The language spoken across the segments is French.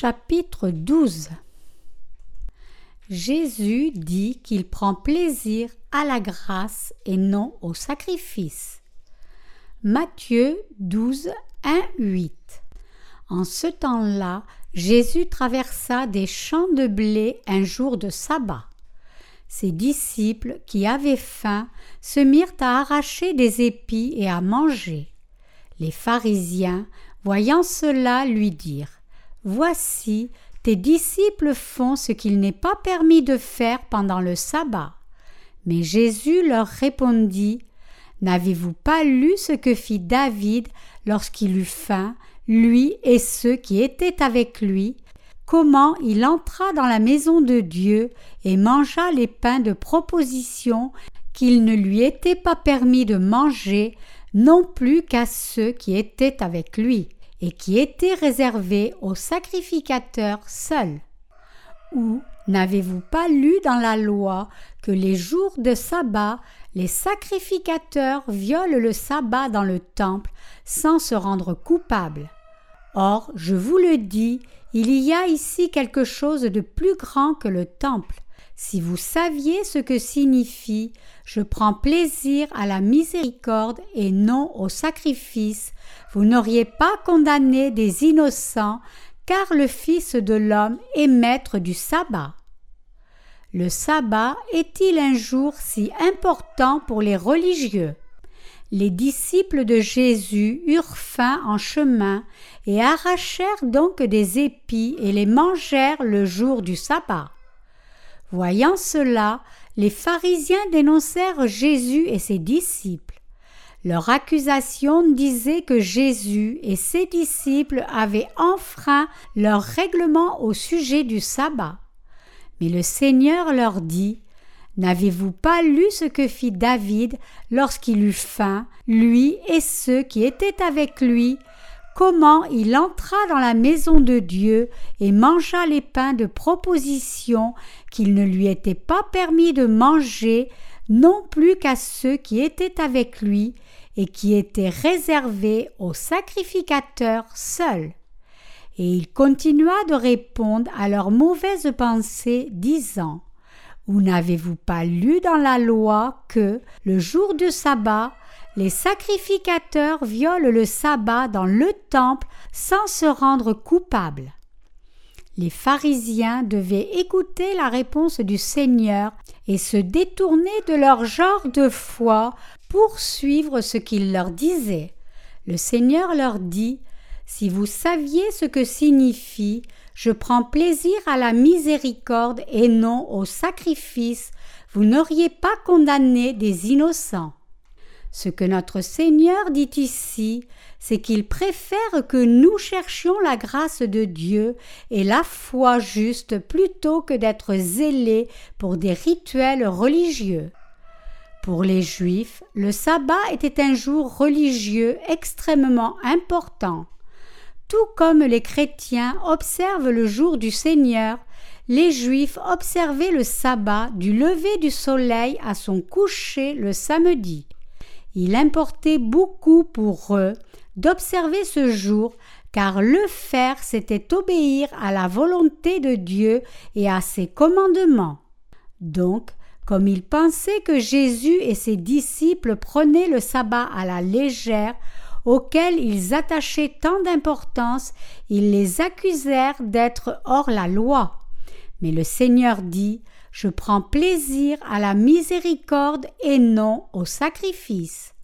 Chapitre 12 Jésus dit qu'il prend plaisir à la grâce et non au sacrifice. Matthieu 12, 1, 8 En ce temps-là, Jésus traversa des champs de blé un jour de sabbat. Ses disciples, qui avaient faim, se mirent à arracher des épis et à manger. Les pharisiens, voyant cela, lui dirent Voici, tes disciples font ce qu'il n'est pas permis de faire pendant le sabbat. Mais Jésus leur répondit N'avez-vous pas lu ce que fit David lorsqu'il eut faim, lui et ceux qui étaient avec lui, comment il entra dans la maison de Dieu et mangea les pains de proposition qu'il ne lui était pas permis de manger non plus qu'à ceux qui étaient avec lui? Et qui étaient réservés aux sacrificateurs seuls. Ou n'avez-vous pas lu dans la loi que les jours de sabbat, les sacrificateurs violent le sabbat dans le temple sans se rendre coupables Or, je vous le dis, il y a ici quelque chose de plus grand que le temple. Si vous saviez ce que signifie je prends plaisir à la miséricorde et non au sacrifice, vous n'auriez pas condamné des innocents, car le Fils de l'homme est maître du sabbat. Le sabbat est-il un jour si important pour les religieux? Les disciples de Jésus eurent faim en chemin et arrachèrent donc des épis et les mangèrent le jour du sabbat. Voyant cela, les pharisiens dénoncèrent Jésus et ses disciples. Leur accusation disait que Jésus et ses disciples avaient enfreint leur règlement au sujet du sabbat. Mais le Seigneur leur dit N'avez-vous pas lu ce que fit David lorsqu'il eut faim, lui et ceux qui étaient avec lui, comment il entra dans la maison de Dieu et mangea les pains de proposition qu'il ne lui était pas permis de manger non plus qu'à ceux qui étaient avec lui et qui étaient réservés aux sacrificateurs seuls. Et il continua de répondre à leurs mauvaises pensées, disant Ou n'avez-vous pas lu dans la loi que, le jour du sabbat, les sacrificateurs violent le sabbat dans le temple sans se rendre coupables. Les pharisiens devaient écouter la réponse du Seigneur et se détourner de leur genre de foi pour suivre ce qu'il leur disait. Le Seigneur leur dit Si vous saviez ce que signifie je prends plaisir à la miséricorde et non au sacrifice, vous n'auriez pas condamné des innocents. Ce que notre Seigneur dit ici, c'est qu'il préfère que nous cherchions la grâce de Dieu et la foi juste plutôt que d'être zélés pour des rituels religieux. Pour les Juifs, le sabbat était un jour religieux extrêmement important. Tout comme les chrétiens observent le jour du Seigneur, les Juifs observaient le sabbat du lever du soleil à son coucher le samedi. Il importait beaucoup pour eux d'observer ce jour, car le faire c'était obéir à la volonté de Dieu et à ses commandements. Donc, comme ils pensaient que Jésus et ses disciples prenaient le sabbat à la légère, auquel ils attachaient tant d'importance, ils les accusèrent d'être hors la loi. Mais le Seigneur dit je prends plaisir à la miséricorde et non au sacrifice.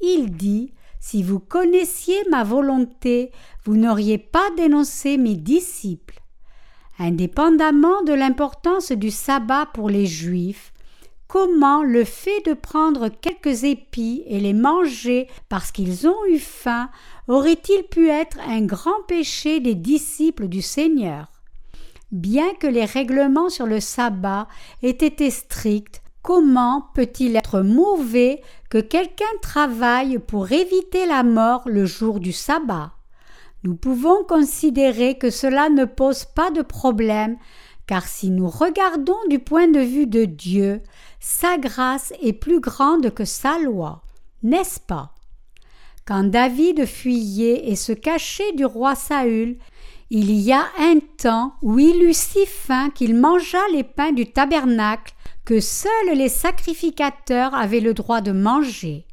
Il dit Si vous connaissiez ma volonté, vous n'auriez pas dénoncé mes disciples. Indépendamment de l'importance du sabbat pour les Juifs, comment le fait de prendre quelques épis et les manger parce qu'ils ont eu faim aurait-il pu être un grand péché des disciples du Seigneur? Bien que les règlements sur le sabbat aient été stricts, comment peut-il être mauvais que quelqu'un travaille pour éviter la mort le jour du sabbat? Nous pouvons considérer que cela ne pose pas de problème, car si nous regardons du point de vue de Dieu, sa grâce est plus grande que sa loi, n'est-ce pas? Quand David fuyait et se cachait du roi Saül, Il y a un temps où il eut si faim qu'il mangea les pains du tabernacle que seuls les sacrificateurs avaient le droit de manger.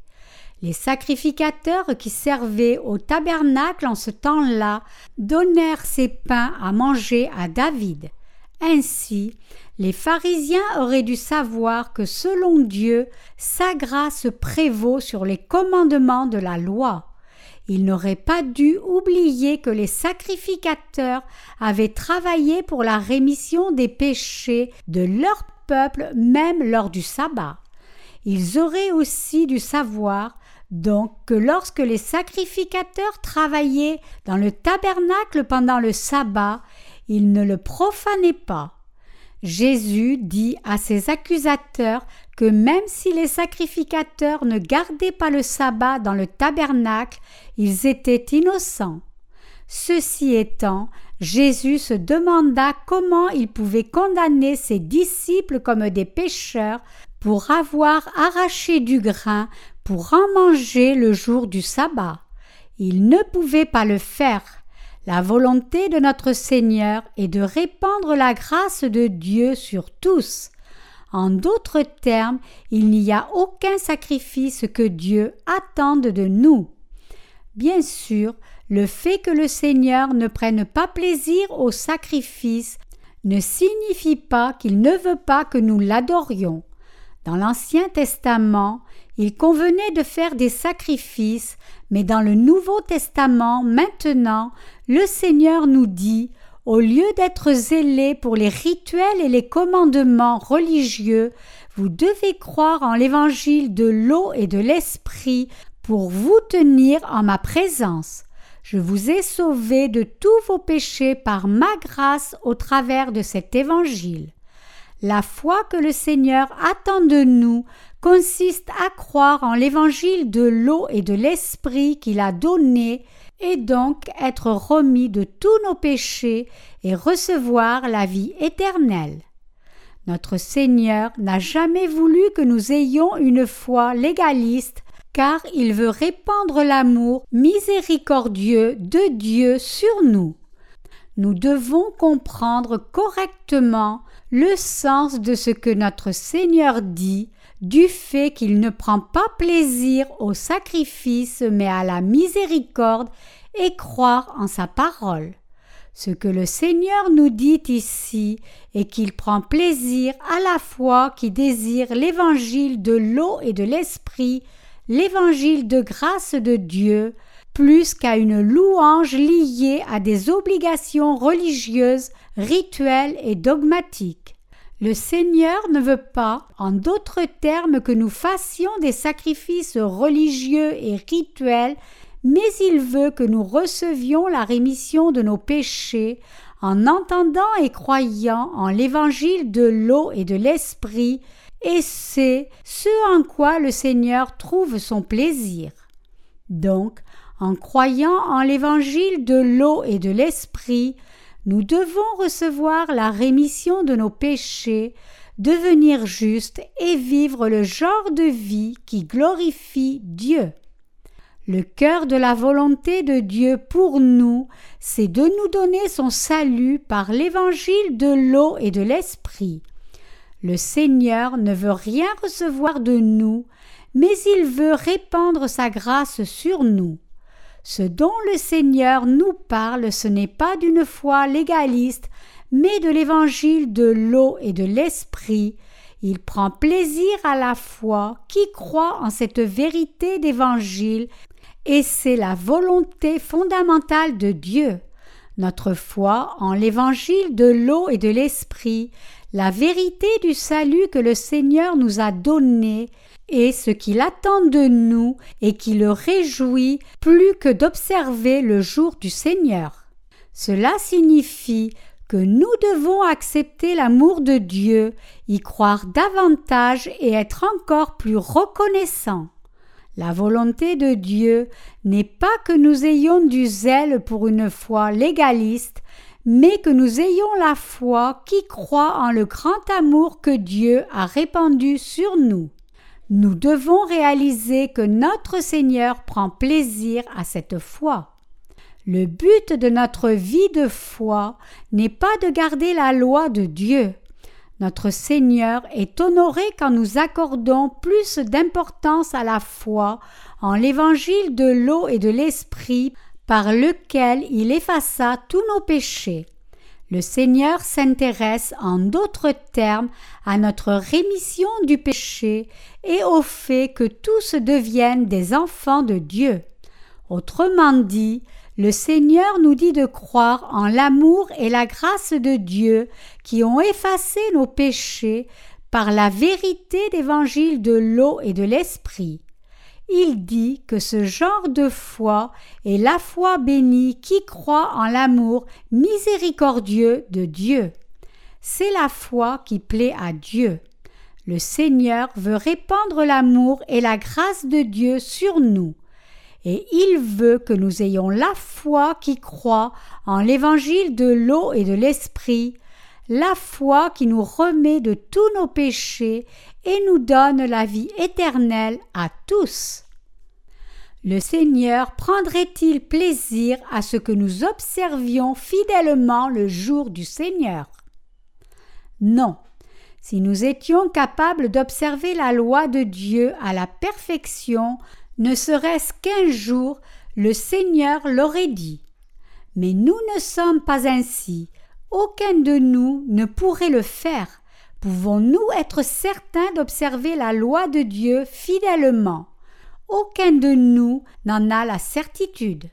Les sacrificateurs qui servaient au tabernacle en ce temps-là donnèrent ces pains à manger à David. Ainsi, les pharisiens auraient dû savoir que selon Dieu, sa grâce prévaut sur les commandements de la loi. Ils n'auraient pas dû oublier que les sacrificateurs avaient travaillé pour la rémission des péchés de leur peuple même lors du sabbat. Ils auraient aussi dû savoir donc que lorsque les sacrificateurs travaillaient dans le tabernacle pendant le sabbat, ils ne le profanaient pas. Jésus dit à ses accusateurs même si les sacrificateurs ne gardaient pas le sabbat dans le tabernacle, ils étaient innocents. Ceci étant, Jésus se demanda comment il pouvait condamner ses disciples comme des pécheurs pour avoir arraché du grain pour en manger le jour du sabbat. Il ne pouvait pas le faire. La volonté de notre Seigneur est de répandre la grâce de Dieu sur tous. En d'autres termes, il n'y a aucun sacrifice que Dieu attende de nous. Bien sûr, le fait que le Seigneur ne prenne pas plaisir au sacrifice ne signifie pas qu'il ne veut pas que nous l'adorions. Dans l'Ancien Testament, il convenait de faire des sacrifices, mais dans le Nouveau Testament, maintenant, le Seigneur nous dit au lieu d'être zélé pour les rituels et les commandements religieux, vous devez croire en l'évangile de l'eau et de l'esprit pour vous tenir en ma présence. Je vous ai sauvé de tous vos péchés par ma grâce au travers de cet évangile. La foi que le Seigneur attend de nous consiste à croire en l'évangile de l'eau et de l'esprit qu'il a donné et donc être remis de tous nos péchés et recevoir la vie éternelle. Notre Seigneur n'a jamais voulu que nous ayons une foi légaliste car il veut répandre l'amour miséricordieux de Dieu sur nous. Nous devons comprendre correctement le sens de ce que notre Seigneur dit du fait qu'il ne prend pas plaisir au sacrifice mais à la miséricorde et croire en sa parole. Ce que le Seigneur nous dit ici est qu'il prend plaisir à la foi qui désire l'évangile de l'eau et de l'esprit, l'évangile de grâce de Dieu, plus qu'à une louange liée à des obligations religieuses, rituelles et dogmatiques. Le Seigneur ne veut pas, en d'autres termes, que nous fassions des sacrifices religieux et rituels, mais il veut que nous recevions la rémission de nos péchés en entendant et croyant en l'évangile de l'eau et de l'esprit, et c'est ce en quoi le Seigneur trouve son plaisir. Donc, en croyant en l'évangile de l'eau et de l'esprit, nous devons recevoir la rémission de nos péchés, devenir justes et vivre le genre de vie qui glorifie Dieu. Le cœur de la volonté de Dieu pour nous, c'est de nous donner son salut par l'évangile de l'eau et de l'esprit. Le Seigneur ne veut rien recevoir de nous, mais il veut répandre sa grâce sur nous. Ce dont le Seigneur nous parle, ce n'est pas d'une foi légaliste, mais de l'évangile de l'eau et de l'esprit. Il prend plaisir à la foi qui croit en cette vérité d'évangile, et c'est la volonté fondamentale de Dieu. Notre foi en l'évangile de l'eau et de l'esprit, la vérité du salut que le Seigneur nous a donné, et ce qu'il attend de nous et qui le réjouit plus que d'observer le jour du Seigneur. Cela signifie que nous devons accepter l'amour de Dieu, y croire davantage et être encore plus reconnaissants. La volonté de Dieu n'est pas que nous ayons du zèle pour une foi légaliste, mais que nous ayons la foi qui croit en le grand amour que Dieu a répandu sur nous. Nous devons réaliser que notre Seigneur prend plaisir à cette foi. Le but de notre vie de foi n'est pas de garder la loi de Dieu. Notre Seigneur est honoré quand nous accordons plus d'importance à la foi en l'évangile de l'eau et de l'esprit par lequel il effaça tous nos péchés. Le Seigneur s'intéresse en d'autres termes à notre rémission du péché et au fait que tous deviennent des enfants de Dieu. Autrement dit, le Seigneur nous dit de croire en l'amour et la grâce de Dieu qui ont effacé nos péchés par la vérité d'évangile de l'eau et de l'esprit. Il dit que ce genre de foi est la foi bénie qui croit en l'amour miséricordieux de Dieu. C'est la foi qui plaît à Dieu. Le Seigneur veut répandre l'amour et la grâce de Dieu sur nous et il veut que nous ayons la foi qui croit en l'évangile de l'eau et de l'esprit, la foi qui nous remet de tous nos péchés et nous donne la vie éternelle à tous. Le Seigneur prendrait-il plaisir à ce que nous observions fidèlement le jour du Seigneur? Non. Si nous étions capables d'observer la loi de Dieu à la perfection, ne serait-ce qu'un jour, le Seigneur l'aurait dit. Mais nous ne sommes pas ainsi. Aucun de nous ne pourrait le faire. Pouvons-nous être certains d'observer la loi de Dieu fidèlement? Aucun de nous n'en a la certitude.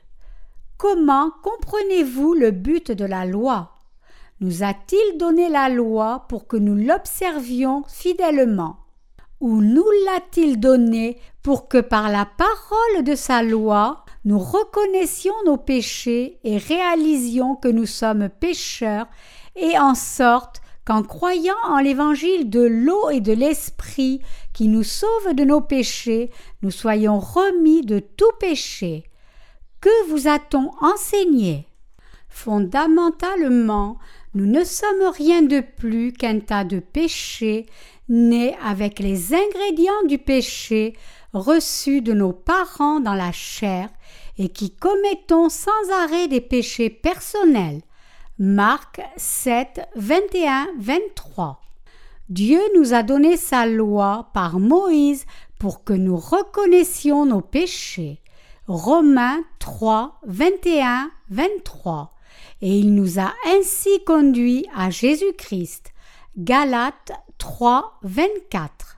Comment comprenez-vous le but de la loi? Nous a-t-il donné la loi pour que nous l'observions fidèlement? Ou nous l'a-t-il donné pour que par la parole de sa loi nous reconnaissions nos péchés et réalisions que nous sommes pécheurs, et en sorte qu'en croyant en l'évangile de l'eau et de l'esprit qui nous sauve de nos péchés, nous soyons remis de tout péché. Que vous a-t-on enseigné? Fondamentalement, nous ne sommes rien de plus qu'un tas de péchés nés avec les ingrédients du péché reçus de nos parents dans la chair et qui commettons sans arrêt des péchés personnels. Marc 7, 21, 23. Dieu nous a donné sa loi par Moïse pour que nous reconnaissions nos péchés. Romains 3, 21, 23. Et il nous a ainsi conduits à Jésus-Christ. Galates 3, 24.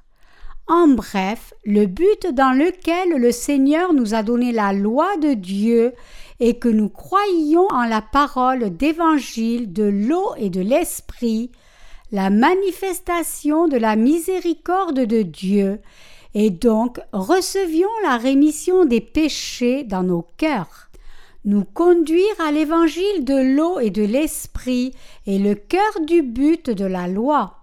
En bref, le but dans lequel le Seigneur nous a donné la loi de Dieu est que nous croyions en la parole d'évangile de l'eau et de l'esprit, la manifestation de la miséricorde de Dieu, et donc recevions la rémission des péchés dans nos cœurs. Nous conduire à l'évangile de l'eau et de l'esprit est le cœur du but de la loi.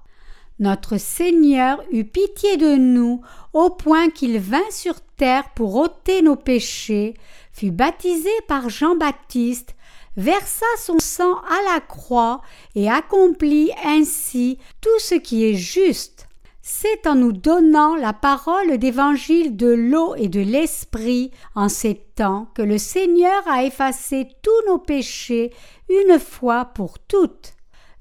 Notre Seigneur eut pitié de nous au point qu'il vint sur terre pour ôter nos péchés, fut baptisé par Jean-Baptiste, versa son sang à la croix et accomplit ainsi tout ce qui est juste. C'est en nous donnant la parole d'évangile de l'eau et de l'esprit en ces temps que le Seigneur a effacé tous nos péchés une fois pour toutes.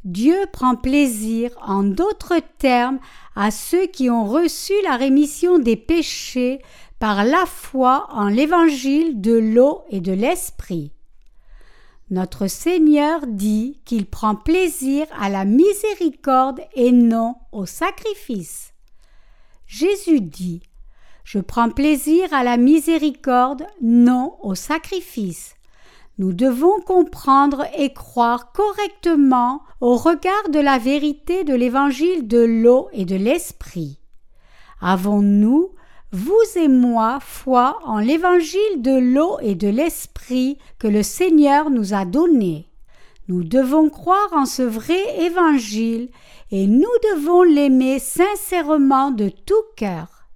Dieu prend plaisir, en d'autres termes, à ceux qui ont reçu la rémission des péchés par la foi en l'évangile de l'eau et de l'esprit. Notre Seigneur dit qu'il prend plaisir à la miséricorde et non au sacrifice. Jésus dit Je prends plaisir à la miséricorde, non au sacrifice. Nous devons comprendre et croire correctement au regard de la vérité de l'évangile de l'eau et de l'esprit. Avons-nous, vous et moi, foi en l'évangile de l'eau et de l'esprit que le Seigneur nous a donné? Nous devons croire en ce vrai évangile et nous devons l'aimer sincèrement de tout cœur.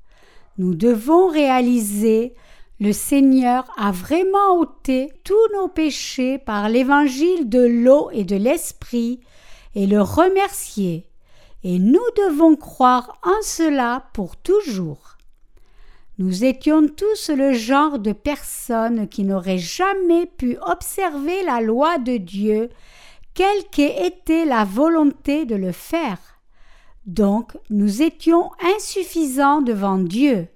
Nous devons réaliser le Seigneur a vraiment ôté tous nos péchés par l'évangile de l'eau et de l'esprit et le remercier, et nous devons croire en cela pour toujours. Nous étions tous le genre de personnes qui n'auraient jamais pu observer la loi de Dieu, quelle qu'ait été la volonté de le faire. Donc nous étions insuffisants devant Dieu.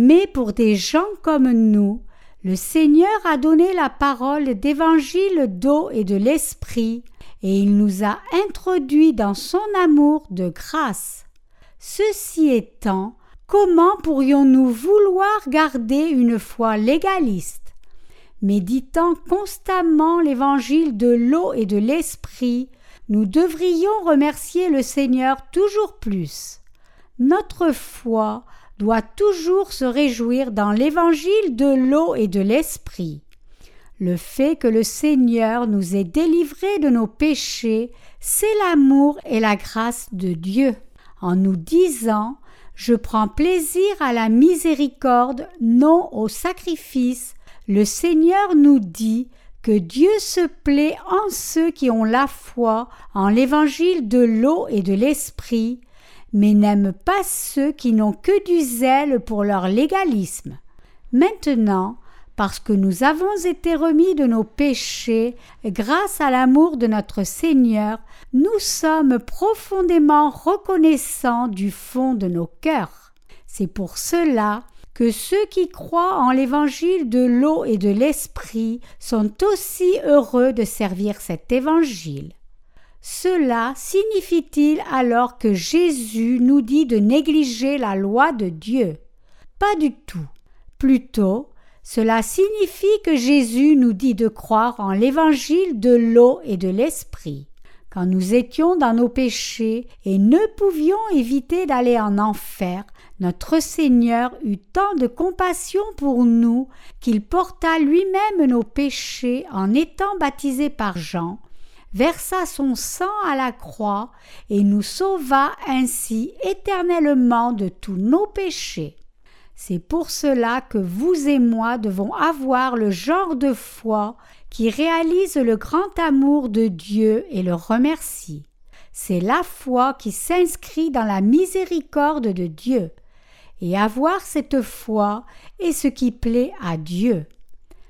Mais pour des gens comme nous, le Seigneur a donné la parole d'évangile d'eau et de l'esprit, et il nous a introduits dans son amour de grâce. Ceci étant, Comment pourrions-nous vouloir garder une foi légaliste? Méditant constamment l'évangile de l'eau et de l'esprit, nous devrions remercier le Seigneur toujours plus. Notre foi doit toujours se réjouir dans l'évangile de l'eau et de l'esprit. Le fait que le Seigneur nous ait délivrés de nos péchés, c'est l'amour et la grâce de Dieu. En nous disant je prends plaisir à la miséricorde, non au sacrifice. Le Seigneur nous dit que Dieu se plaît en ceux qui ont la foi en l'évangile de l'eau et de l'esprit, mais n'aime pas ceux qui n'ont que du zèle pour leur légalisme. Maintenant, parce que nous avons été remis de nos péchés grâce à l'amour de notre Seigneur, nous sommes profondément reconnaissants du fond de nos cœurs. C'est pour cela que ceux qui croient en l'évangile de l'eau et de l'esprit sont aussi heureux de servir cet évangile. Cela signifie-t-il alors que Jésus nous dit de négliger la loi de Dieu? Pas du tout. Plutôt, cela signifie que Jésus nous dit de croire en l'évangile de l'eau et de l'esprit. Quand nous étions dans nos péchés et ne pouvions éviter d'aller en enfer, notre Seigneur eut tant de compassion pour nous qu'il porta lui-même nos péchés en étant baptisé par Jean, versa son sang à la croix et nous sauva ainsi éternellement de tous nos péchés. C'est pour cela que vous et moi devons avoir le genre de foi qui réalise le grand amour de Dieu et le remercie. C'est la foi qui s'inscrit dans la miséricorde de Dieu. Et avoir cette foi est ce qui plaît à Dieu.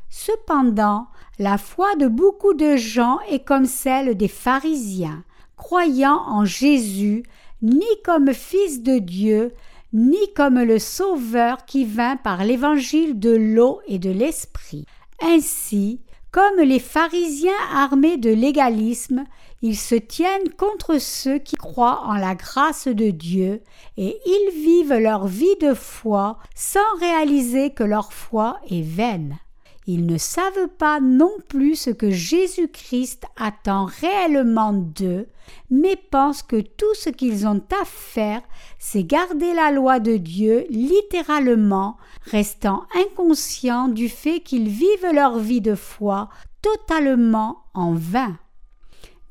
Cependant, la foi de beaucoup de gens est comme celle des pharisiens, croyant en Jésus ni comme Fils de Dieu, ni comme le Sauveur qui vint par l'évangile de l'eau et de l'Esprit. Ainsi, comme les pharisiens armés de légalisme, ils se tiennent contre ceux qui croient en la grâce de Dieu et ils vivent leur vie de foi sans réaliser que leur foi est vaine. Ils ne savent pas non plus ce que Jésus-Christ attend réellement d'eux, mais pensent que tout ce qu'ils ont à faire, c'est garder la loi de Dieu littéralement, restant inconscients du fait qu'ils vivent leur vie de foi totalement en vain.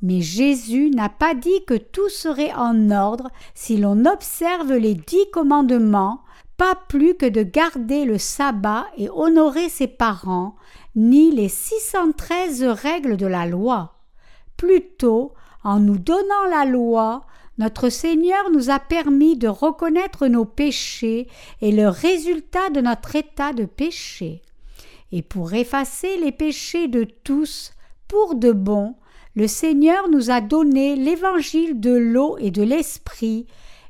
Mais Jésus n'a pas dit que tout serait en ordre si l'on observe les dix commandements, pas plus que de garder le sabbat et honorer ses parents, ni les 613 règles de la loi. Plutôt, en nous donnant la loi, notre Seigneur nous a permis de reconnaître nos péchés et le résultat de notre état de péché. Et pour effacer les péchés de tous, pour de bon, le Seigneur nous a donné l'évangile de l'eau et de l'esprit,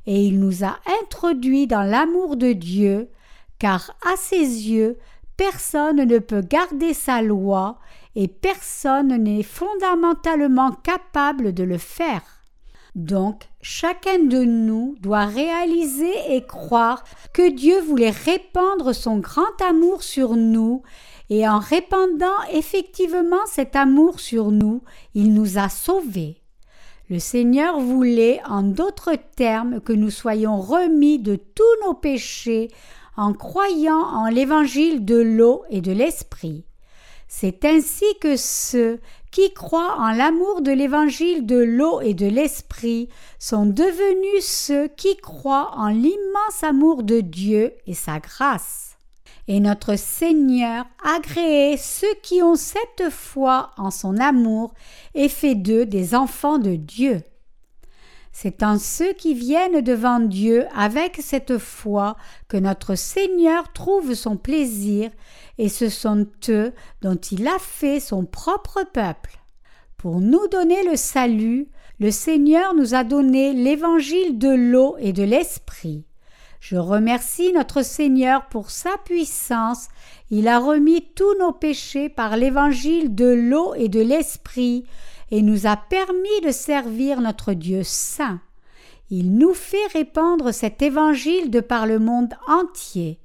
et il nous a introduits dans l'amour de Dieu, car à ses yeux personne ne peut garder sa loi et personne n'est fondamentalement capable de le faire. Donc, chacun de nous doit réaliser et croire que Dieu voulait répandre son grand amour sur nous, et en répandant effectivement cet amour sur nous, il nous a sauvés. Le Seigneur voulait, en d'autres termes, que nous soyons remis de tous nos péchés en croyant en l'évangile de l'eau et de l'esprit. C'est ainsi que ceux qui croient en l'amour de l'évangile de l'eau et de l'esprit sont devenus ceux qui croient en l'immense amour de Dieu et sa grâce et notre Seigneur a créé ceux qui ont cette foi en son amour et fait d'eux des enfants de Dieu. C'est en ceux qui viennent devant Dieu avec cette foi que notre Seigneur trouve son plaisir, et ce sont eux dont il a fait son propre peuple. Pour nous donner le salut, le Seigneur nous a donné l'évangile de l'eau et de l'esprit. Je remercie notre Seigneur pour sa puissance. Il a remis tous nos péchés par l'évangile de l'eau et de l'esprit et nous a permis de servir notre Dieu saint. Il nous fait répandre cet évangile de par le monde entier.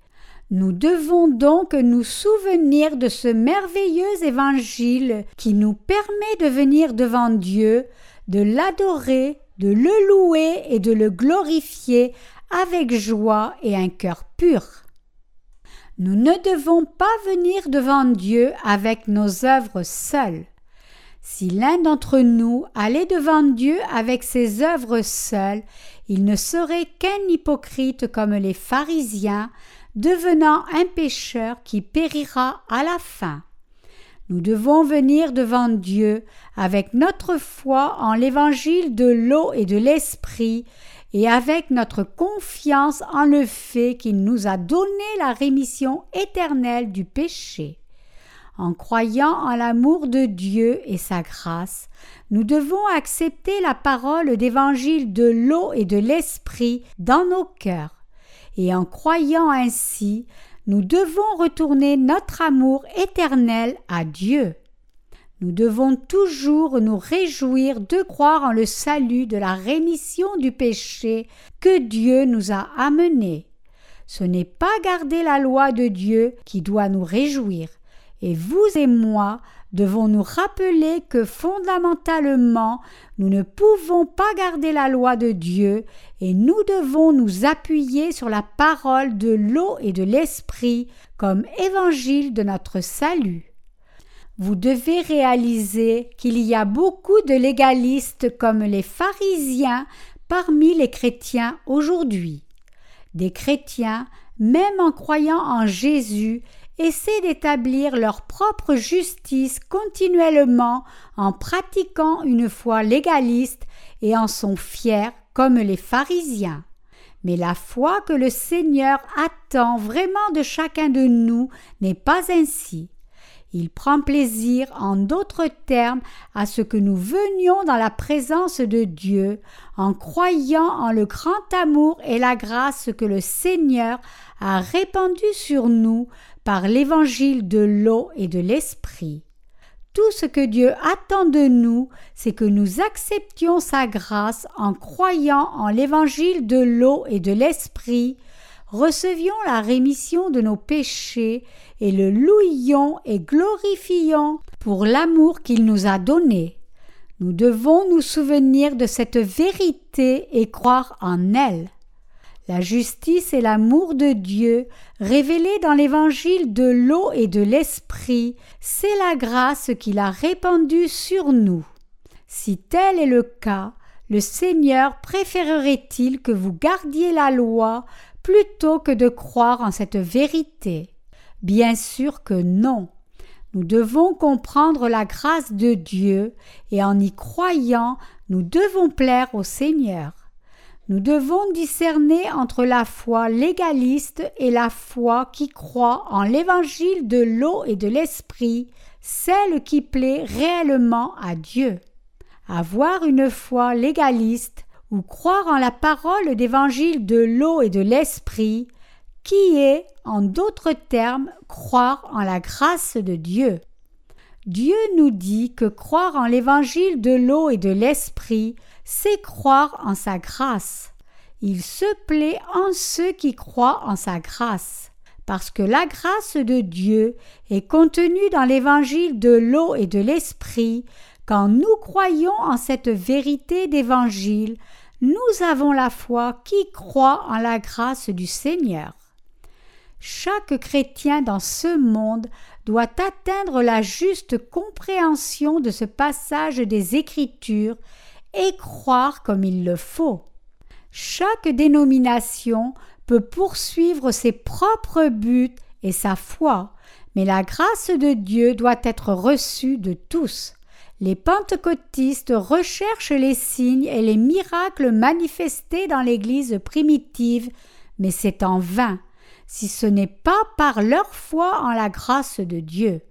Nous devons donc nous souvenir de ce merveilleux évangile qui nous permet de venir devant Dieu, de l'adorer, de le louer et de le glorifier avec joie et un cœur pur. Nous ne devons pas venir devant Dieu avec nos œuvres seules. Si l'un d'entre nous allait devant Dieu avec ses œuvres seules, il ne serait qu'un hypocrite comme les pharisiens, devenant un pécheur qui périra à la fin. Nous devons venir devant Dieu avec notre foi en l'évangile de l'eau et de l'esprit, et avec notre confiance en le fait qu'il nous a donné la rémission éternelle du péché. En croyant en l'amour de Dieu et sa grâce, nous devons accepter la parole d'évangile de l'eau et de l'esprit dans nos cœurs. Et en croyant ainsi, nous devons retourner notre amour éternel à Dieu. Nous devons toujours nous réjouir de croire en le salut de la rémission du péché que Dieu nous a amené. Ce n'est pas garder la loi de Dieu qui doit nous réjouir, et vous et moi devons nous rappeler que fondamentalement nous ne pouvons pas garder la loi de Dieu et nous devons nous appuyer sur la parole de l'eau et de l'esprit comme évangile de notre salut. Vous devez réaliser qu'il y a beaucoup de légalistes comme les pharisiens parmi les chrétiens aujourd'hui. Des chrétiens, même en croyant en Jésus, essaient d'établir leur propre justice continuellement en pratiquant une foi légaliste et en sont fiers comme les pharisiens. Mais la foi que le Seigneur attend vraiment de chacun de nous n'est pas ainsi. Il prend plaisir, en d'autres termes, à ce que nous venions dans la présence de Dieu, en croyant en le grand amour et la grâce que le Seigneur a répandu sur nous par l'évangile de l'eau et de l'esprit. Tout ce que Dieu attend de nous, c'est que nous acceptions sa grâce en croyant en l'évangile de l'eau et de l'esprit, recevions la rémission de nos péchés et le louions et glorifions pour l'amour qu'il nous a donné. Nous devons nous souvenir de cette vérité et croire en elle. La justice et l'amour de Dieu, révélés dans l'évangile de l'eau et de l'esprit, c'est la grâce qu'il a répandue sur nous. Si tel est le cas, le Seigneur préférerait-il que vous gardiez la loi plutôt que de croire en cette vérité Bien sûr que non. Nous devons comprendre la grâce de Dieu et en y croyant, nous devons plaire au Seigneur. Nous devons discerner entre la foi légaliste et la foi qui croit en l'évangile de l'eau et de l'esprit, celle qui plaît réellement à Dieu. Avoir une foi légaliste ou croire en la parole d'évangile de l'eau et de l'esprit, qui est, en d'autres termes, croire en la grâce de Dieu. Dieu nous dit que croire en l'évangile de l'eau et de l'esprit, c'est croire en sa grâce. Il se plaît en ceux qui croient en sa grâce, parce que la grâce de Dieu est contenue dans l'évangile de l'eau et de l'esprit. Quand nous croyons en cette vérité d'évangile, nous avons la foi qui croit en la grâce du Seigneur. Chaque chrétien dans ce monde doit atteindre la juste compréhension de ce passage des Écritures et croire comme il le faut. Chaque dénomination peut poursuivre ses propres buts et sa foi, mais la grâce de Dieu doit être reçue de tous. Les pentecôtistes recherchent les signes et les miracles manifestés dans l'Église primitive, mais c'est en vain, si ce n'est pas par leur foi en la grâce de Dieu.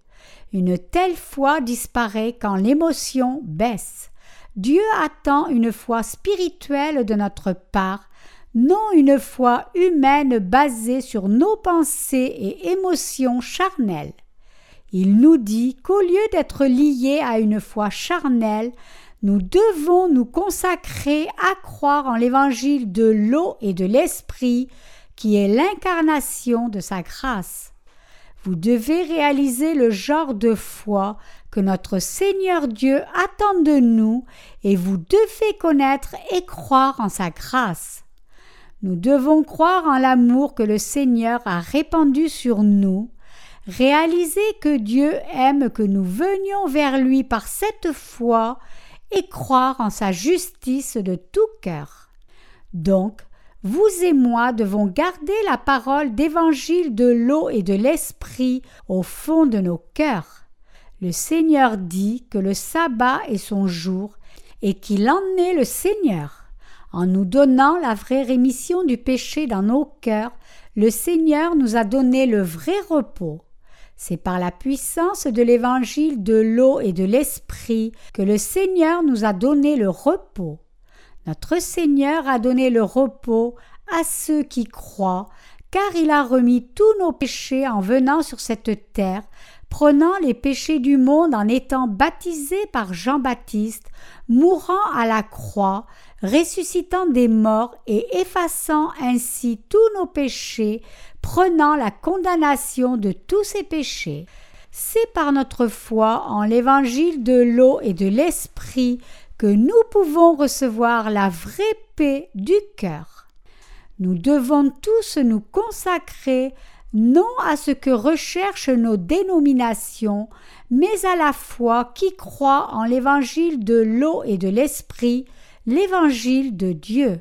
Une telle foi disparaît quand l'émotion baisse. Dieu attend une foi spirituelle de notre part, non une foi humaine basée sur nos pensées et émotions charnelles. Il nous dit qu'au lieu d'être liés à une foi charnelle, nous devons nous consacrer à croire en l'évangile de l'eau et de l'esprit, qui est l'incarnation de sa grâce. Vous devez réaliser le genre de foi que notre Seigneur Dieu attend de nous et vous devez connaître et croire en sa grâce. Nous devons croire en l'amour que le Seigneur a répandu sur nous, réaliser que Dieu aime que nous venions vers lui par cette foi et croire en sa justice de tout cœur. Donc, vous et moi devons garder la parole d'évangile de l'eau et de l'esprit au fond de nos cœurs. Le Seigneur dit que le sabbat est son jour et qu'il en est le Seigneur. En nous donnant la vraie rémission du péché dans nos cœurs, le Seigneur nous a donné le vrai repos. C'est par la puissance de l'évangile de l'eau et de l'esprit que le Seigneur nous a donné le repos. Notre Seigneur a donné le repos à ceux qui croient, car il a remis tous nos péchés en venant sur cette terre, prenant les péchés du monde en étant baptisé par Jean-Baptiste, mourant à la croix, ressuscitant des morts et effaçant ainsi tous nos péchés, prenant la condamnation de tous ces péchés. C'est par notre foi en l'évangile de l'eau et de l'esprit que nous pouvons recevoir la vraie paix du cœur. Nous devons tous nous consacrer non à ce que recherchent nos dénominations, mais à la foi qui croit en l'évangile de l'eau et de l'esprit, l'évangile de Dieu.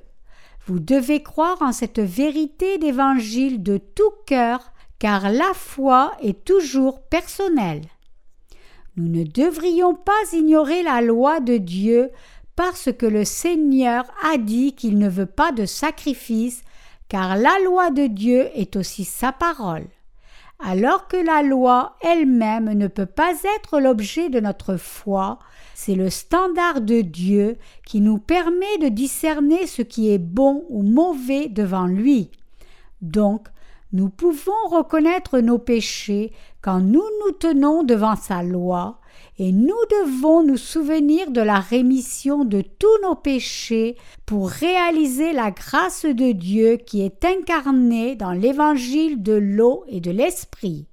Vous devez croire en cette vérité d'évangile de tout cœur, car la foi est toujours personnelle. Nous ne devrions pas ignorer la loi de Dieu parce que le Seigneur a dit qu'il ne veut pas de sacrifice, car la loi de Dieu est aussi sa parole. Alors que la loi elle-même ne peut pas être l'objet de notre foi, c'est le standard de Dieu qui nous permet de discerner ce qui est bon ou mauvais devant lui. Donc, nous pouvons reconnaître nos péchés quand nous nous tenons devant sa loi, et nous devons nous souvenir de la rémission de tous nos péchés pour réaliser la grâce de Dieu qui est incarnée dans l'évangile de l'eau et de l'esprit.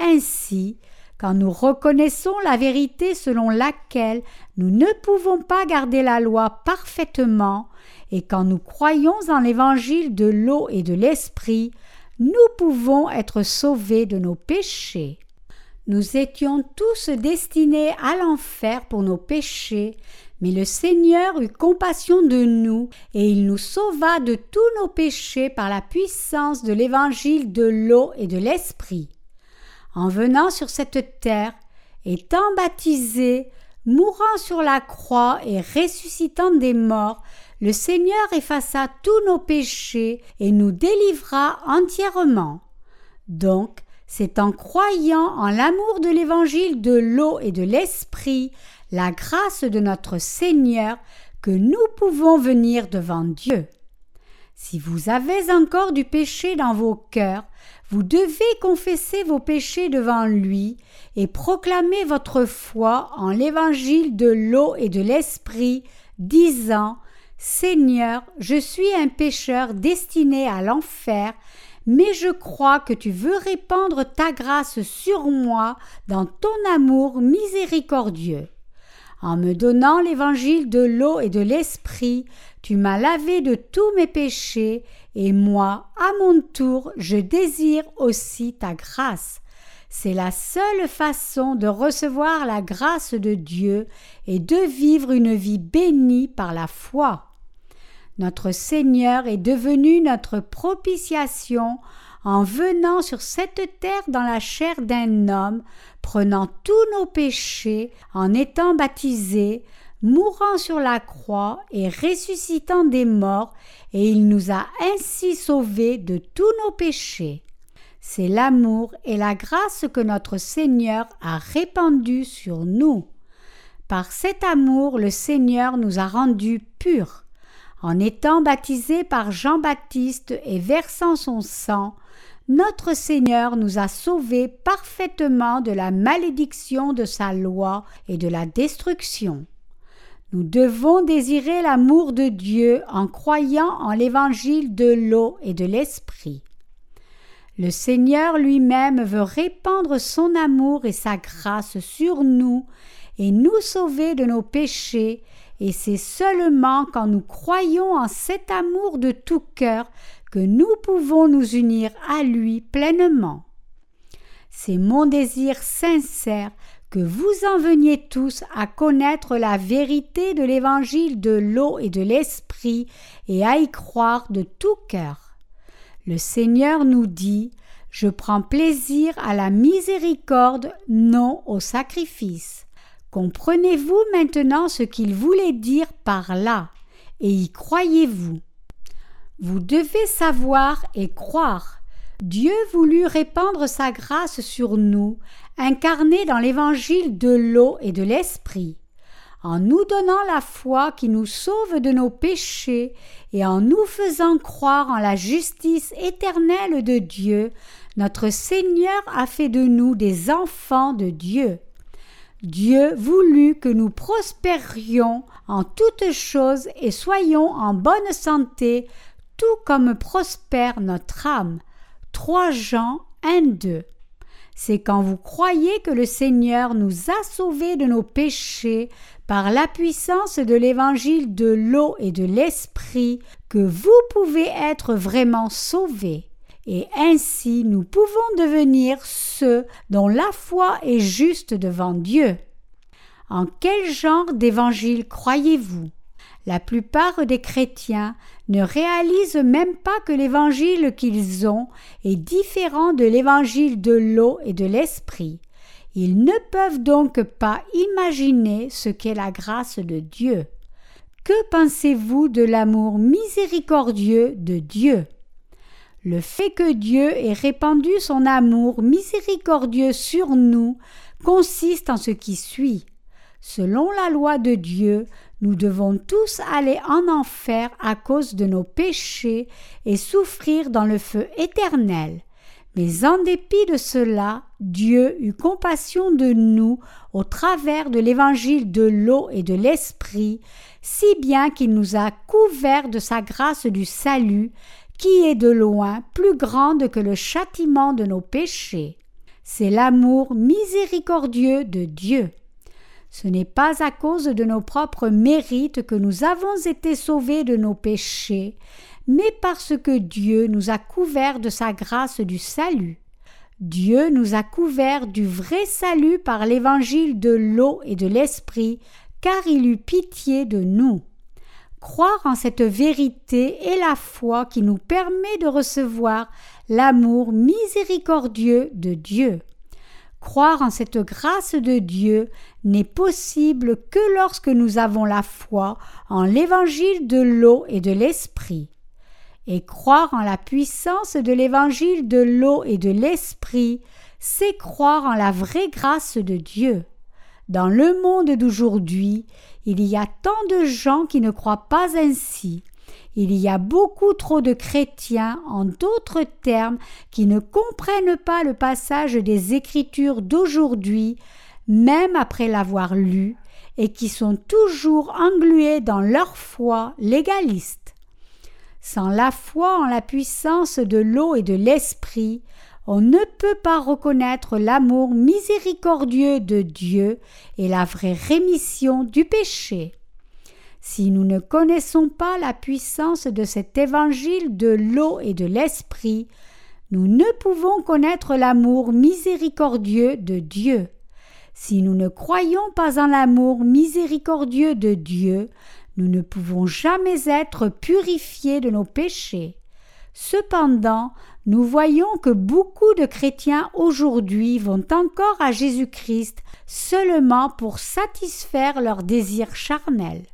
Ainsi, quand nous reconnaissons la vérité selon laquelle nous ne pouvons pas garder la loi parfaitement, et quand nous croyons en l'évangile de l'eau et de l'esprit, nous pouvons être sauvés de nos péchés. Nous étions tous destinés à l'enfer pour nos péchés, mais le Seigneur eut compassion de nous, et il nous sauva de tous nos péchés par la puissance de l'évangile de l'eau et de l'esprit. En venant sur cette terre, étant baptisé, mourant sur la croix et ressuscitant des morts, le Seigneur effaça tous nos péchés et nous délivra entièrement. Donc, c'est en croyant en l'amour de l'évangile de l'eau et de l'esprit, la grâce de notre Seigneur, que nous pouvons venir devant Dieu. Si vous avez encore du péché dans vos cœurs, vous devez confesser vos péchés devant lui et proclamer votre foi en l'évangile de l'eau et de l'esprit, disant Seigneur, je suis un pécheur destiné à l'enfer, mais je crois que tu veux répandre ta grâce sur moi dans ton amour miséricordieux. En me donnant l'évangile de l'eau et de l'esprit, tu m'as lavé de tous mes péchés, et moi, à mon tour, je désire aussi ta grâce. C'est la seule façon de recevoir la grâce de Dieu et de vivre une vie bénie par la foi. Notre Seigneur est devenu notre propitiation en venant sur cette terre dans la chair d'un homme, prenant tous nos péchés, en étant baptisé, mourant sur la croix et ressuscitant des morts, et il nous a ainsi sauvés de tous nos péchés. C'est l'amour et la grâce que notre Seigneur a répandu sur nous. Par cet amour, le Seigneur nous a rendus purs. En étant baptisé par Jean-Baptiste et versant son sang, notre Seigneur nous a sauvés parfaitement de la malédiction de sa loi et de la destruction. Nous devons désirer l'amour de Dieu en croyant en l'évangile de l'eau et de l'esprit. Le Seigneur lui-même veut répandre son amour et sa grâce sur nous et nous sauver de nos péchés, et c'est seulement quand nous croyons en cet amour de tout cœur que nous pouvons nous unir à lui pleinement. C'est mon désir sincère que vous en veniez tous à connaître la vérité de l'évangile de l'eau et de l'esprit et à y croire de tout cœur. Le Seigneur nous dit Je prends plaisir à la miséricorde, non au sacrifice. Comprenez-vous maintenant ce qu'il voulait dire par là, et y croyez-vous? Vous devez savoir et croire. Dieu voulut répandre sa grâce sur nous, incarnée dans l'évangile de l'eau et de l'esprit. En nous donnant la foi qui nous sauve de nos péchés et en nous faisant croire en la justice éternelle de Dieu, notre Seigneur a fait de nous des enfants de Dieu. Dieu voulut que nous prospérions en toutes choses et soyons en bonne santé, tout comme prospère notre âme. 3 Jean 1 2. C'est quand vous croyez que le Seigneur nous a sauvés de nos péchés par la puissance de l'évangile de l'eau et de l'esprit que vous pouvez être vraiment sauvés et ainsi nous pouvons devenir ceux dont la foi est juste devant Dieu. En quel genre d'évangile croyez-vous? La plupart des chrétiens ne réalisent même pas que l'évangile qu'ils ont est différent de l'évangile de l'eau et de l'esprit. Ils ne peuvent donc pas imaginer ce qu'est la grâce de Dieu. Que pensez-vous de l'amour miséricordieux de Dieu? Le fait que Dieu ait répandu son amour miséricordieux sur nous consiste en ce qui suit. Selon la loi de Dieu, nous devons tous aller en enfer à cause de nos péchés et souffrir dans le feu éternel. Mais en dépit de cela, Dieu eut compassion de nous au travers de l'évangile de l'eau et de l'esprit, si bien qu'il nous a couverts de sa grâce du salut, qui est de loin plus grande que le châtiment de nos péchés. C'est l'amour miséricordieux de Dieu. Ce n'est pas à cause de nos propres mérites que nous avons été sauvés de nos péchés, mais parce que Dieu nous a couverts de sa grâce du salut. Dieu nous a couverts du vrai salut par l'évangile de l'eau et de l'esprit, car il eut pitié de nous. Croire en cette vérité est la foi qui nous permet de recevoir l'amour miséricordieux de Dieu. Croire en cette grâce de Dieu n'est possible que lorsque nous avons la foi en l'évangile de l'eau et de l'esprit. Et croire en la puissance de l'évangile de l'eau et de l'esprit, c'est croire en la vraie grâce de Dieu. Dans le monde d'aujourd'hui, il y a tant de gens qui ne croient pas ainsi. Il y a beaucoup trop de chrétiens, en d'autres termes, qui ne comprennent pas le passage des Écritures d'aujourd'hui, même après l'avoir lu, et qui sont toujours englués dans leur foi légaliste. Sans la foi en la puissance de l'eau et de l'esprit, on ne peut pas reconnaître l'amour miséricordieux de Dieu et la vraie rémission du péché. Si nous ne connaissons pas la puissance de cet évangile de l'eau et de l'esprit, nous ne pouvons connaître l'amour miséricordieux de Dieu. Si nous ne croyons pas en l'amour miséricordieux de Dieu, nous ne pouvons jamais être purifiés de nos péchés. Cependant, nous voyons que beaucoup de chrétiens aujourd'hui vont encore à Jésus-Christ seulement pour satisfaire leurs désirs charnels.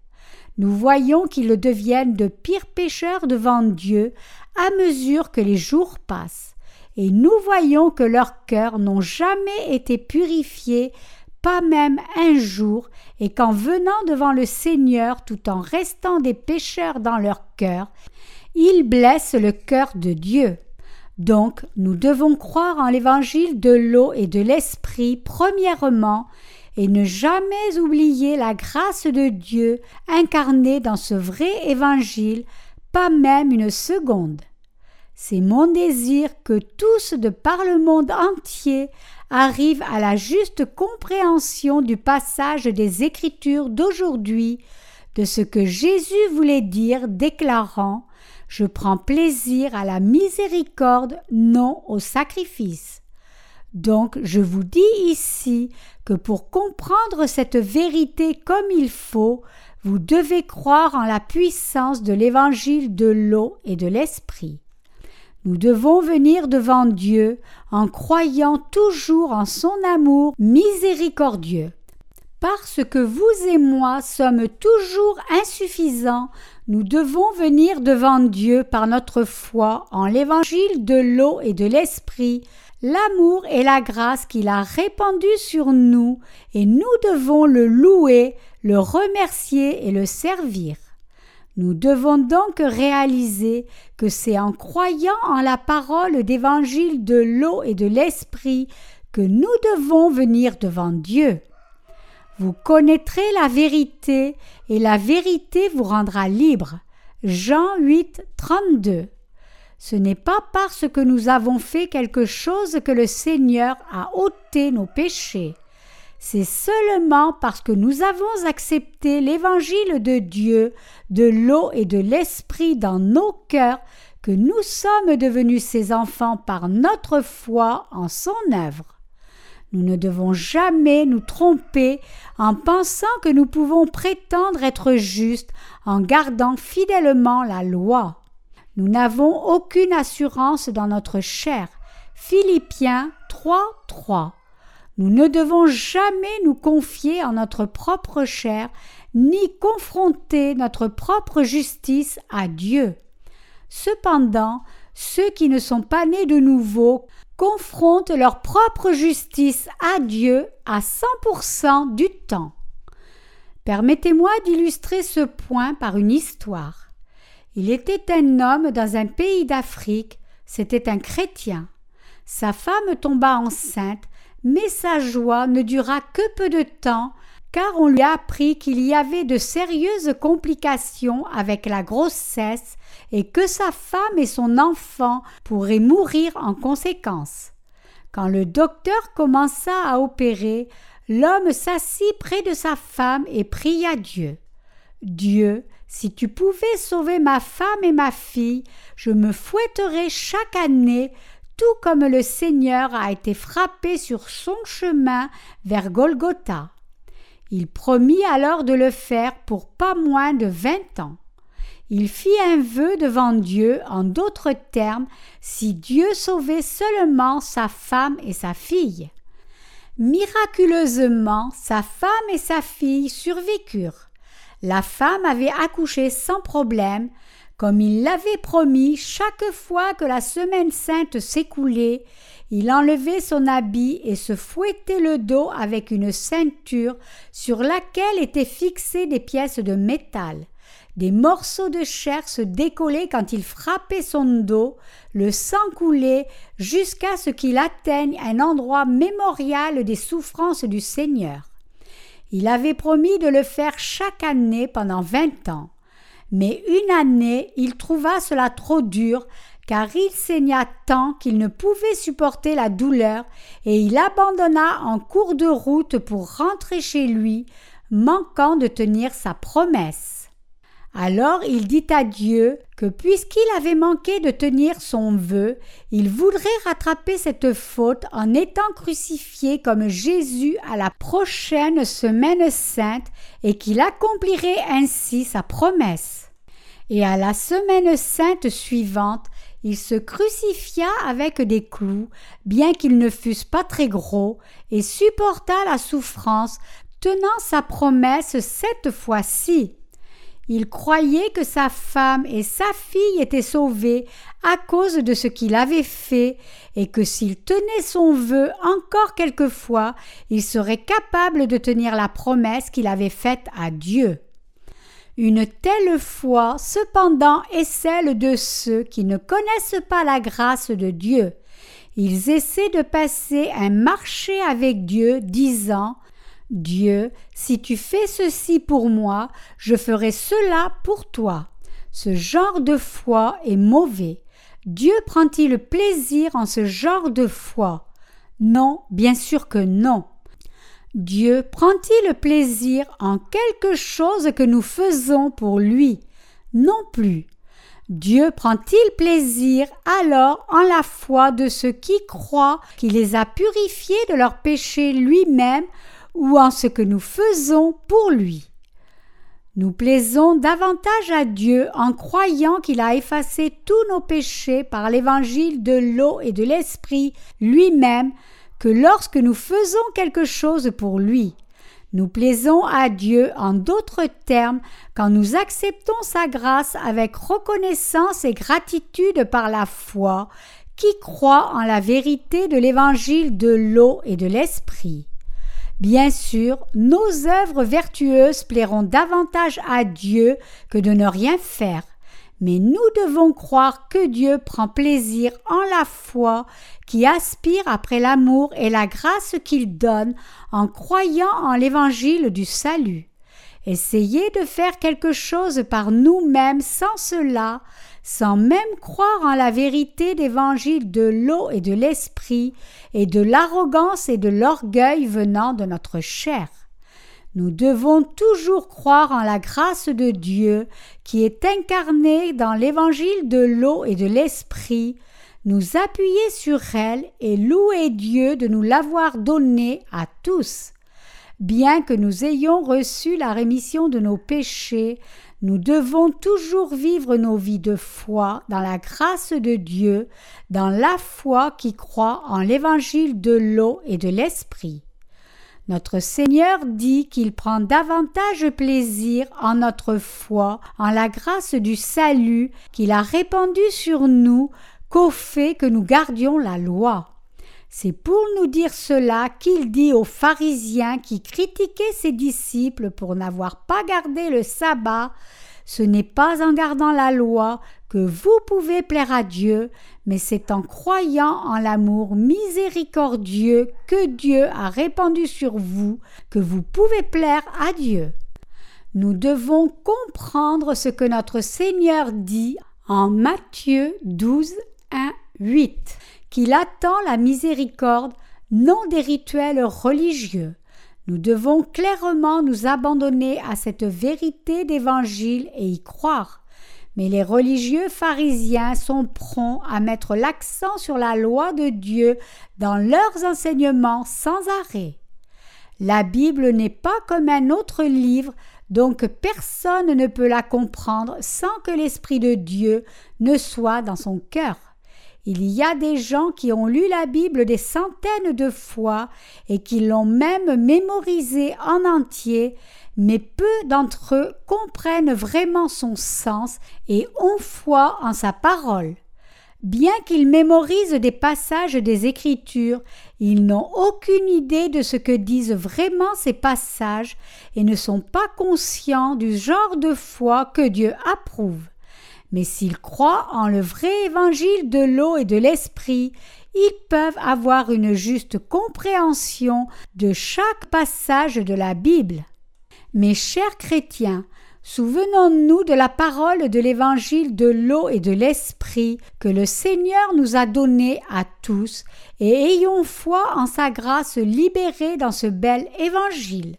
Nous voyons qu'ils deviennent de pires pécheurs devant Dieu à mesure que les jours passent, et nous voyons que leurs cœurs n'ont jamais été purifiés, pas même un jour, et qu'en venant devant le Seigneur tout en restant des pécheurs dans leur cœur, ils blessent le cœur de Dieu. Donc, nous devons croire en l'évangile de l'eau et de l'esprit premièrement, et ne jamais oublier la grâce de Dieu incarnée dans ce vrai évangile, pas même une seconde. C'est mon désir que tous de par le monde entier arrivent à la juste compréhension du passage des Écritures d'aujourd'hui, de ce que Jésus voulait dire, déclarant je prends plaisir à la miséricorde, non au sacrifice. Donc je vous dis ici que pour comprendre cette vérité comme il faut, vous devez croire en la puissance de l'évangile de l'eau et de l'esprit. Nous devons venir devant Dieu en croyant toujours en son amour miséricordieux. Parce que vous et moi sommes toujours insuffisants, nous devons venir devant Dieu par notre foi en l'évangile de l'eau et de l'esprit, l'amour et la grâce qu'il a répandue sur nous, et nous devons le louer, le remercier et le servir. Nous devons donc réaliser que c'est en croyant en la parole d'évangile de l'eau et de l'esprit que nous devons venir devant Dieu. Vous connaîtrez la vérité, et la vérité vous rendra libre. Jean 8, 32. Ce n'est pas parce que nous avons fait quelque chose que le Seigneur a ôté nos péchés. C'est seulement parce que nous avons accepté l'évangile de Dieu, de l'eau et de l'esprit dans nos cœurs que nous sommes devenus ses enfants par notre foi en son œuvre. Nous ne devons jamais nous tromper en pensant que nous pouvons prétendre être justes en gardant fidèlement la loi. Nous n'avons aucune assurance dans notre chair. Philippiens 3, 3. Nous ne devons jamais nous confier en notre propre chair, ni confronter notre propre justice à Dieu. Cependant, ceux qui ne sont pas nés de nouveau confrontent leur propre justice à Dieu à 100% du temps. Permettez-moi d'illustrer ce point par une histoire. Il était un homme dans un pays d'Afrique, c'était un chrétien. Sa femme tomba enceinte, mais sa joie ne dura que peu de temps, car on lui apprit qu'il y avait de sérieuses complications avec la grossesse et que sa femme et son enfant pourraient mourir en conséquence. Quand le docteur commença à opérer, l'homme s'assit près de sa femme et pria Dieu. Dieu, si tu pouvais sauver ma femme et ma fille, je me fouetterais chaque année, tout comme le Seigneur a été frappé sur son chemin vers Golgotha. Il promit alors de le faire pour pas moins de vingt ans. Il fit un vœu devant Dieu, en d'autres termes, si Dieu sauvait seulement sa femme et sa fille. Miraculeusement, sa femme et sa fille survécurent. La femme avait accouché sans problème, comme il l'avait promis chaque fois que la semaine sainte s'écoulait, il enlevait son habit et se fouettait le dos avec une ceinture sur laquelle étaient fixées des pièces de métal. Des morceaux de chair se décollaient quand il frappait son dos, le sang coulait jusqu'à ce qu'il atteigne un endroit mémorial des souffrances du Seigneur. Il avait promis de le faire chaque année pendant vingt ans. Mais une année il trouva cela trop dur, car il saigna tant qu'il ne pouvait supporter la douleur, et il abandonna en cours de route pour rentrer chez lui, manquant de tenir sa promesse. Alors il dit à Dieu que puisqu'il avait manqué de tenir son vœu, il voudrait rattraper cette faute en étant crucifié comme Jésus à la prochaine semaine sainte et qu'il accomplirait ainsi sa promesse. Et à la semaine sainte suivante, il se crucifia avec des clous, bien qu'ils ne fussent pas très gros, et supporta la souffrance, tenant sa promesse cette fois-ci. Il croyait que sa femme et sa fille étaient sauvées à cause de ce qu'il avait fait, et que s'il tenait son vœu encore quelquefois, il serait capable de tenir la promesse qu'il avait faite à Dieu. Une telle foi, cependant, est celle de ceux qui ne connaissent pas la grâce de Dieu. Ils essaient de passer un marché avec Dieu, disant Dieu, si tu fais ceci pour moi, je ferai cela pour toi. Ce genre de foi est mauvais. Dieu prend-il plaisir en ce genre de foi? Non, bien sûr que non. Dieu prend-il plaisir en quelque chose que nous faisons pour lui? Non plus. Dieu prend-il plaisir alors en la foi de ceux qui croient qu'il les a purifiés de leurs péchés lui-même ou en ce que nous faisons pour lui? Nous plaisons davantage à Dieu en croyant qu'il a effacé tous nos péchés par l'évangile de l'eau et de l'esprit lui-même que lorsque nous faisons quelque chose pour lui. Nous plaisons à Dieu en d'autres termes quand nous acceptons sa grâce avec reconnaissance et gratitude par la foi, qui croit en la vérité de l'évangile de l'eau et de l'esprit. Bien sûr, nos œuvres vertueuses plairont davantage à Dieu que de ne rien faire, mais nous devons croire que Dieu prend plaisir en la foi qui aspire après l'amour et la grâce qu'il donne en croyant en l'évangile du salut. Essayez de faire quelque chose par nous-mêmes sans cela, sans même croire en la vérité d'évangile de l'eau et de l'esprit, et de l'arrogance et de l'orgueil venant de notre chair. Nous devons toujours croire en la grâce de Dieu qui est incarnée dans l'évangile de l'eau et de l'esprit, nous appuyer sur elle et louer Dieu de nous l'avoir donnée à tous. Bien que nous ayons reçu la rémission de nos péchés, nous devons toujours vivre nos vies de foi dans la grâce de Dieu, dans la foi qui croit en l'évangile de l'eau et de l'esprit. Notre Seigneur dit qu'il prend davantage plaisir en notre foi, en la grâce du salut qu'il a répandu sur nous, qu'au fait que nous gardions la loi. C'est pour nous dire cela qu'il dit aux pharisiens qui critiquaient ses disciples pour n'avoir pas gardé le sabbat ce n'est pas en gardant la loi que vous pouvez plaire à Dieu, mais c'est en croyant en l'amour miséricordieux que Dieu a répandu sur vous que vous pouvez plaire à Dieu. Nous devons comprendre ce que notre Seigneur dit en Matthieu 12, 1, 8, qu'il attend la miséricorde, non des rituels religieux. Nous devons clairement nous abandonner à cette vérité d'évangile et y croire. Mais les religieux pharisiens sont prompts à mettre l'accent sur la loi de Dieu dans leurs enseignements sans arrêt. La Bible n'est pas comme un autre livre, donc personne ne peut la comprendre sans que l'Esprit de Dieu ne soit dans son cœur. Il y a des gens qui ont lu la Bible des centaines de fois et qui l'ont même mémorisée en entier, mais peu d'entre eux comprennent vraiment son sens et ont foi en sa parole. Bien qu'ils mémorisent des passages des Écritures, ils n'ont aucune idée de ce que disent vraiment ces passages et ne sont pas conscients du genre de foi que Dieu approuve. Mais s'ils croient en le vrai évangile de l'eau et de l'esprit, ils peuvent avoir une juste compréhension de chaque passage de la Bible. Mes chers chrétiens, souvenons-nous de la parole de l'évangile de l'eau et de l'esprit que le Seigneur nous a donné à tous, et ayons foi en sa grâce libérée dans ce bel évangile.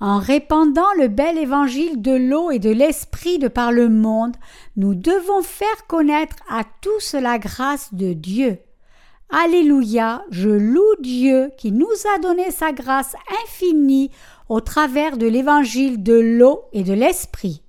En répandant le bel évangile de l'eau et de l'esprit de par le monde, nous devons faire connaître à tous la grâce de Dieu. Alléluia, je loue Dieu qui nous a donné sa grâce infinie au travers de l'évangile de l'eau et de l'esprit.